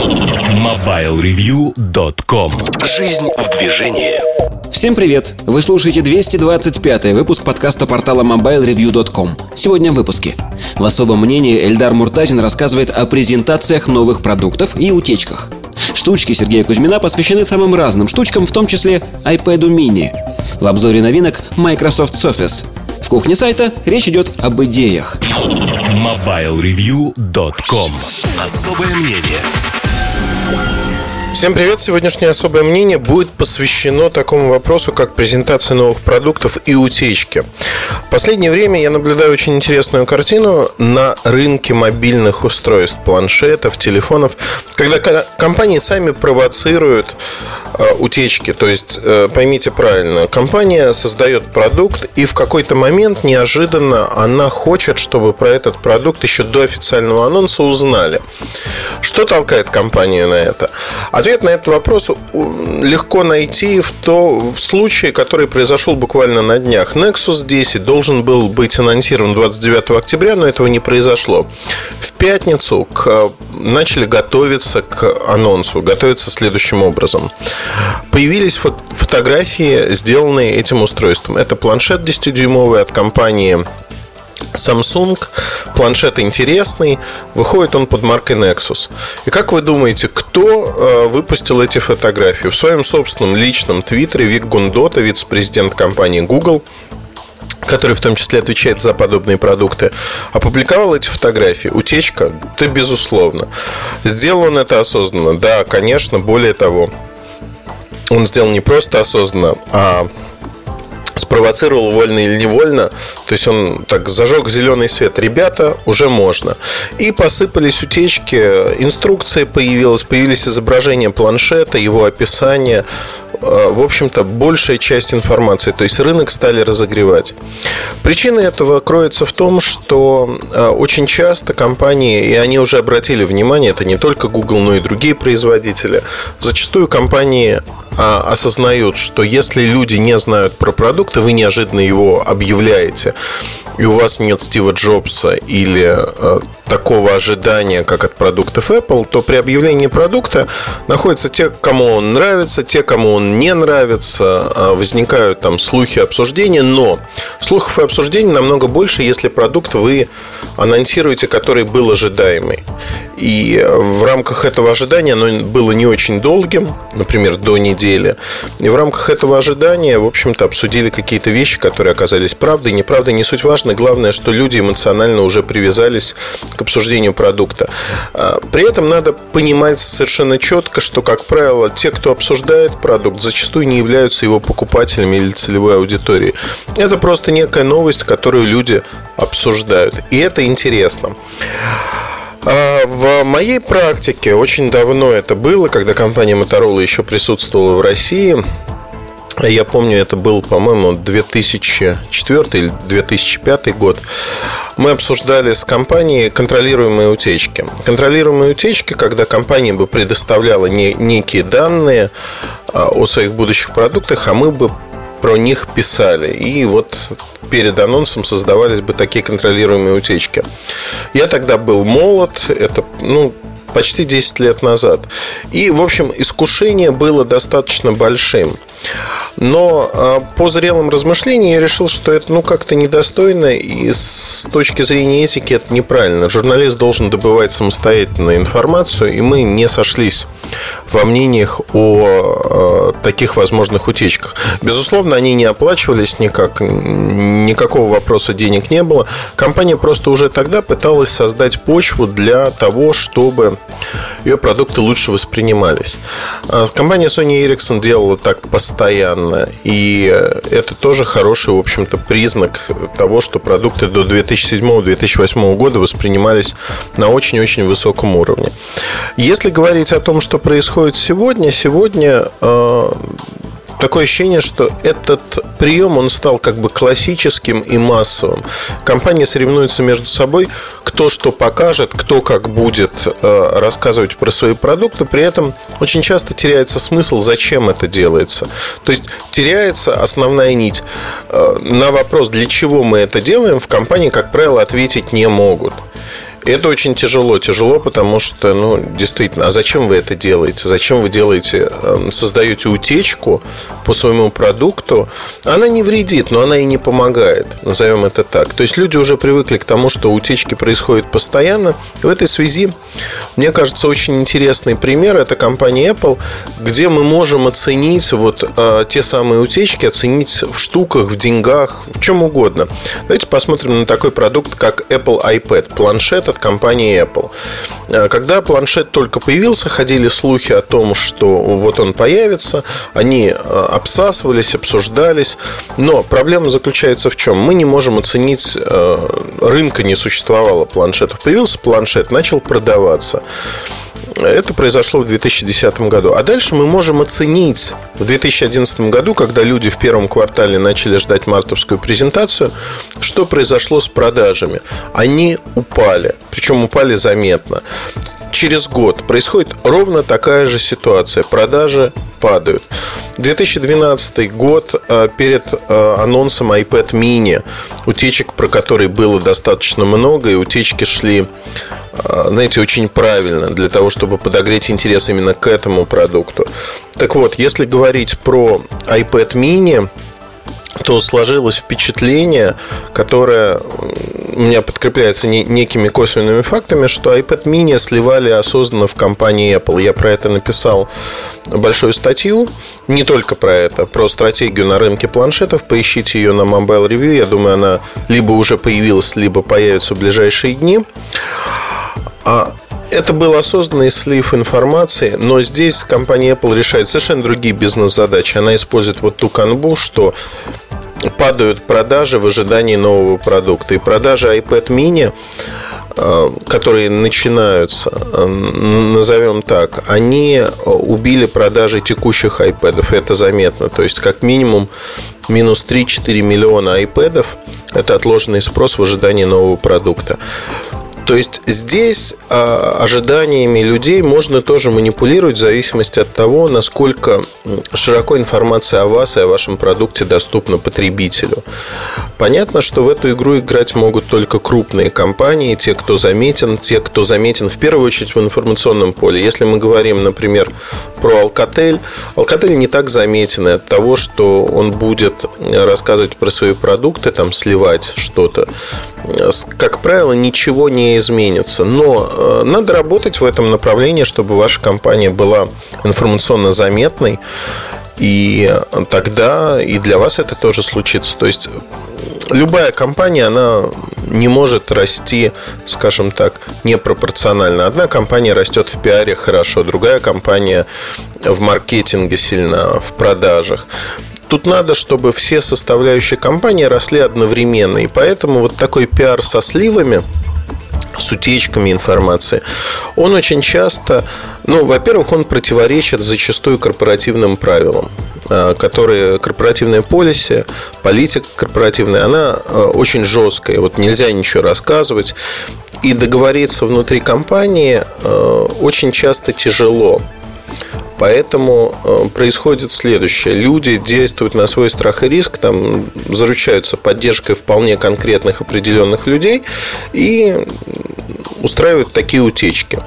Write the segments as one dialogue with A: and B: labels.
A: MobileReview.com Жизнь в движении
B: Всем привет! Вы слушаете 225 выпуск подкаста портала MobileReview.com. Сегодня в выпуске. В особом мнении Эльдар Муртазин рассказывает о презентациях новых продуктов и утечках. Штучки Сергея Кузьмина посвящены самым разным штучкам, в том числе iPad mini. В обзоре новинок Microsoft Surface. В кухне сайта речь идет об идеях.
A: MobileReview.com Особое мнение Bye.
C: Всем привет! Сегодняшнее особое мнение будет посвящено такому вопросу, как презентация новых продуктов и утечки. В последнее время я наблюдаю очень интересную картину на рынке мобильных устройств, планшетов, телефонов, когда компании сами провоцируют э, утечки. То есть, э, поймите правильно, компания создает продукт, и в какой-то момент неожиданно она хочет, чтобы про этот продукт еще до официального анонса узнали. Что толкает компанию на это? Ответ на этот вопрос легко найти в, то, в случае, который произошел буквально на днях. Nexus 10 должен был быть анонсирован 29 октября, но этого не произошло. В пятницу к, начали готовиться к анонсу, готовиться следующим образом. Появились фото фотографии, сделанные этим устройством. Это планшет 10-дюймовый от компании Samsung, планшет интересный, выходит он под маркой Nexus. И как вы думаете, кто э, выпустил эти фотографии? В своем собственном личном твиттере Вик Гундота, вице-президент компании Google, который в том числе отвечает за подобные продукты, опубликовал эти фотографии. Утечка? Да, безусловно. Сделал он это осознанно? Да, конечно, более того. Он сделал не просто осознанно, а спровоцировал вольно или невольно. То есть он так зажег зеленый свет. Ребята, уже можно. И посыпались утечки, инструкция появилась, появились изображения планшета, его описание. Э, в общем-то, большая часть информации. То есть рынок стали разогревать. Причина этого кроется в том, что э, очень часто компании, и они уже обратили внимание, это не только Google, но и другие производители, зачастую компании а, осознают, что если люди не знают про продукт, и вы неожиданно его объявляете, и у вас нет Стива Джобса или э, такого ожидания, как от продуктов Apple, то при объявлении продукта находятся те, кому он нравится, те, кому он не нравится, э, возникают там слухи, обсуждения, но слухов и обсуждений намного больше, если продукт вы анонсируете, который был ожидаемый. И в рамках этого ожидания оно было не очень долгим, например, до недели. И в рамках этого ожидания, в общем-то, обсудили какие-то вещи, которые оказались правдой, неправдой, не суть важно. Главное, что люди эмоционально уже привязались к обсуждению продукта. А, при этом надо понимать совершенно четко, что, как правило, те, кто обсуждает продукт, зачастую не являются его покупателями или целевой аудиторией. Это просто некая новость, которую люди обсуждают. И это интересно. А, в моей практике очень давно это было, когда компания Motorola еще присутствовала в России. Я помню, это был, по-моему, 2004 или 2005 год. Мы обсуждали с компанией контролируемые утечки. Контролируемые утечки, когда компания бы предоставляла не, некие данные а, о своих будущих продуктах, а мы бы про них писали. И вот перед анонсом создавались бы такие контролируемые утечки. Я тогда был молод, это, ну, почти 10 лет назад. И, в общем, искушение было достаточно большим. Но а, по зрелым размышлениям я решил, что это ну как-то недостойно и с точки зрения этики это неправильно. Журналист должен добывать самостоятельно информацию, и мы не сошлись во мнениях о э, таких возможных утечках. Безусловно, они не оплачивались никак, никакого вопроса денег не было. Компания просто уже тогда пыталась создать почву для того, чтобы ее продукты лучше воспринимались. А компания Sony Ericsson делала так постоянно, и это тоже хороший, в общем-то, признак того, что продукты до 2007-2008 года воспринимались на очень-очень высоком уровне. Если говорить о том, что происходит сегодня, сегодня э, такое ощущение, что этот прием, он стал как бы классическим и массовым. Компании соревнуются между собой, кто что покажет, кто как будет э, рассказывать про свои продукты. При этом очень часто теряется смысл, зачем это делается. То есть теряется основная нить. Э, на вопрос, для чего мы это делаем, в компании, как правило, ответить не могут. И это очень тяжело. Тяжело, потому что, ну, действительно, а зачем вы это делаете? Зачем вы делаете, эм, создаете утечку по своему продукту? Она не вредит, но она и не помогает, назовем это так. То есть люди уже привыкли к тому, что утечки происходят постоянно. В этой связи, мне кажется, очень интересный пример – это компания Apple, где мы можем оценить вот э, те самые утечки, оценить в штуках, в деньгах, в чем угодно. Давайте посмотрим на такой продукт, как Apple iPad, планшет от компании Apple. Э, когда планшет только появился, ходили слухи о том, что вот он появится, они э, обсасывались, обсуждались, но проблема заключается в чем? Мы не можем оценить, э, рынка не существовало планшетов. Появился планшет, начал продаваться. Это произошло в 2010 году. А дальше мы можем оценить в 2011 году, когда люди в первом квартале начали ждать мартовскую презентацию, что произошло с продажами. Они упали, причем упали заметно. Через год происходит ровно такая же ситуация. Продажи падают. 2012 год э, перед э, анонсом iPad mini, утечек, про которые было достаточно много, и утечки шли знаете, очень правильно для того, чтобы подогреть интерес именно к этому продукту. Так вот, если говорить про iPad mini, то сложилось впечатление, которое у меня подкрепляется некими косвенными фактами, что iPad mini сливали осознанно в компании Apple. Я про это написал большую статью, не только про это, про стратегию на рынке планшетов. Поищите ее на Mobile Review. Я думаю, она либо уже появилась, либо появится в ближайшие дни. А это был осознанный слив информации, но здесь компания Apple решает совершенно другие бизнес-задачи. Она использует вот ту канбу, что падают продажи в ожидании нового продукта. И продажи iPad mini, э, которые начинаются, э, назовем так, они убили продажи текущих iPad. Это заметно. То есть, как минимум, минус 3-4 миллиона iPad – это отложенный спрос в ожидании нового продукта. То есть здесь э, ожиданиями людей можно тоже манипулировать в зависимости от того, насколько широко информация о вас и о вашем продукте доступна потребителю. Понятно, что в эту игру играть могут только крупные компании, те, кто заметен, те, кто заметен в первую очередь в информационном поле. Если мы говорим, например, про Alcatel, Alcatel не так заметен от того, что он будет рассказывать про свои продукты, там сливать что-то. Как правило, ничего не изменится. Но э, надо работать в этом направлении, чтобы ваша компания была информационно заметной. И тогда и для вас это тоже случится. То есть любая компания, она не может расти, скажем так, непропорционально. Одна компания растет в пиаре хорошо, другая компания в маркетинге сильно, в продажах. Тут надо, чтобы все составляющие компании росли одновременно. И поэтому вот такой пиар со сливами – с утечками информации, он очень часто, ну, во-первых, он противоречит зачастую корпоративным правилам, которые корпоративная полиси, политика корпоративная, она а, очень жесткая. Вот нельзя ничего рассказывать. И договориться внутри компании а, очень часто тяжело. Поэтому э, происходит следующее. Люди действуют на свой страх и риск, там заручаются поддержкой вполне конкретных определенных людей и устраивают такие утечки.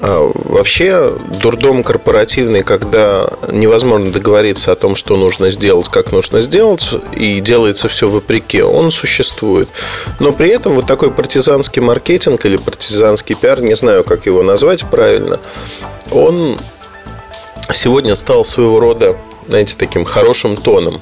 C: А вообще, дурдом корпоративный, когда невозможно договориться о том, что нужно сделать, как нужно сделать, и делается все вопреки, он существует. Но при этом вот такой партизанский маркетинг или партизанский пиар, не знаю, как его назвать правильно, он сегодня стал своего рода, знаете, таким хорошим тоном.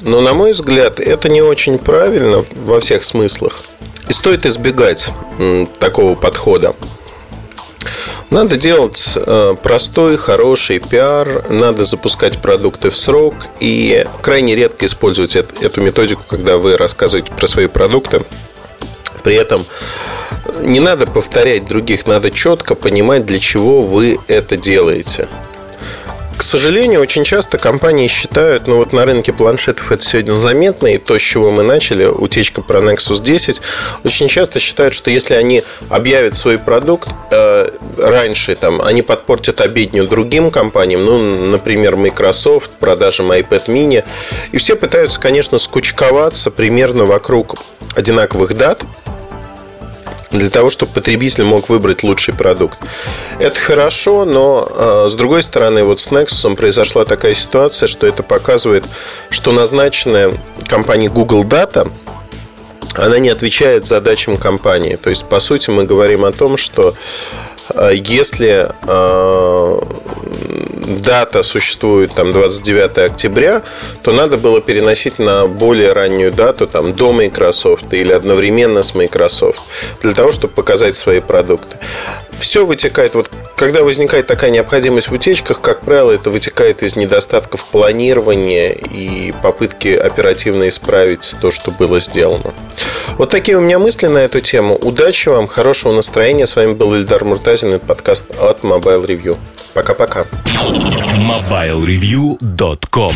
C: Но, на мой взгляд, это не очень правильно во всех смыслах. И стоит избегать такого подхода. Надо делать э, простой, хороший пиар, надо запускать продукты в срок и крайне редко использовать эту методику, когда вы рассказываете про свои продукты. При этом не надо повторять других, надо четко понимать, для чего вы это делаете. К сожалению, очень часто компании считают, ну вот на рынке планшетов это сегодня заметно, и то, с чего мы начали, утечка про Nexus 10, очень часто считают, что если они объявят свой продукт э, раньше, там, они подпортят обедню другим компаниям, ну, например, Microsoft, продажам iPad mini, и все пытаются, конечно, скучковаться примерно вокруг одинаковых дат, для того, чтобы потребитель мог выбрать лучший продукт. Это хорошо, но э, с другой стороны, вот с Nexus произошла такая ситуация, что это показывает, что назначенная компанией Google Data она не отвечает задачам компании. То есть, по сути, мы говорим о том, что э, если э, дата существует там 29 октября, то надо было переносить на более раннюю дату, там до Microsoft или одновременно с Microsoft, для того, чтобы показать свои продукты. Все вытекает, вот когда возникает такая необходимость в утечках, как правило, это вытекает из недостатков планирования и попытки оперативно исправить то, что было сделано. Вот такие у меня мысли на эту тему. Удачи вам, хорошего настроения. С вами был Ильдар Муртазин и подкаст от Mobile Review. Пока-пока.
A: MobileReview.com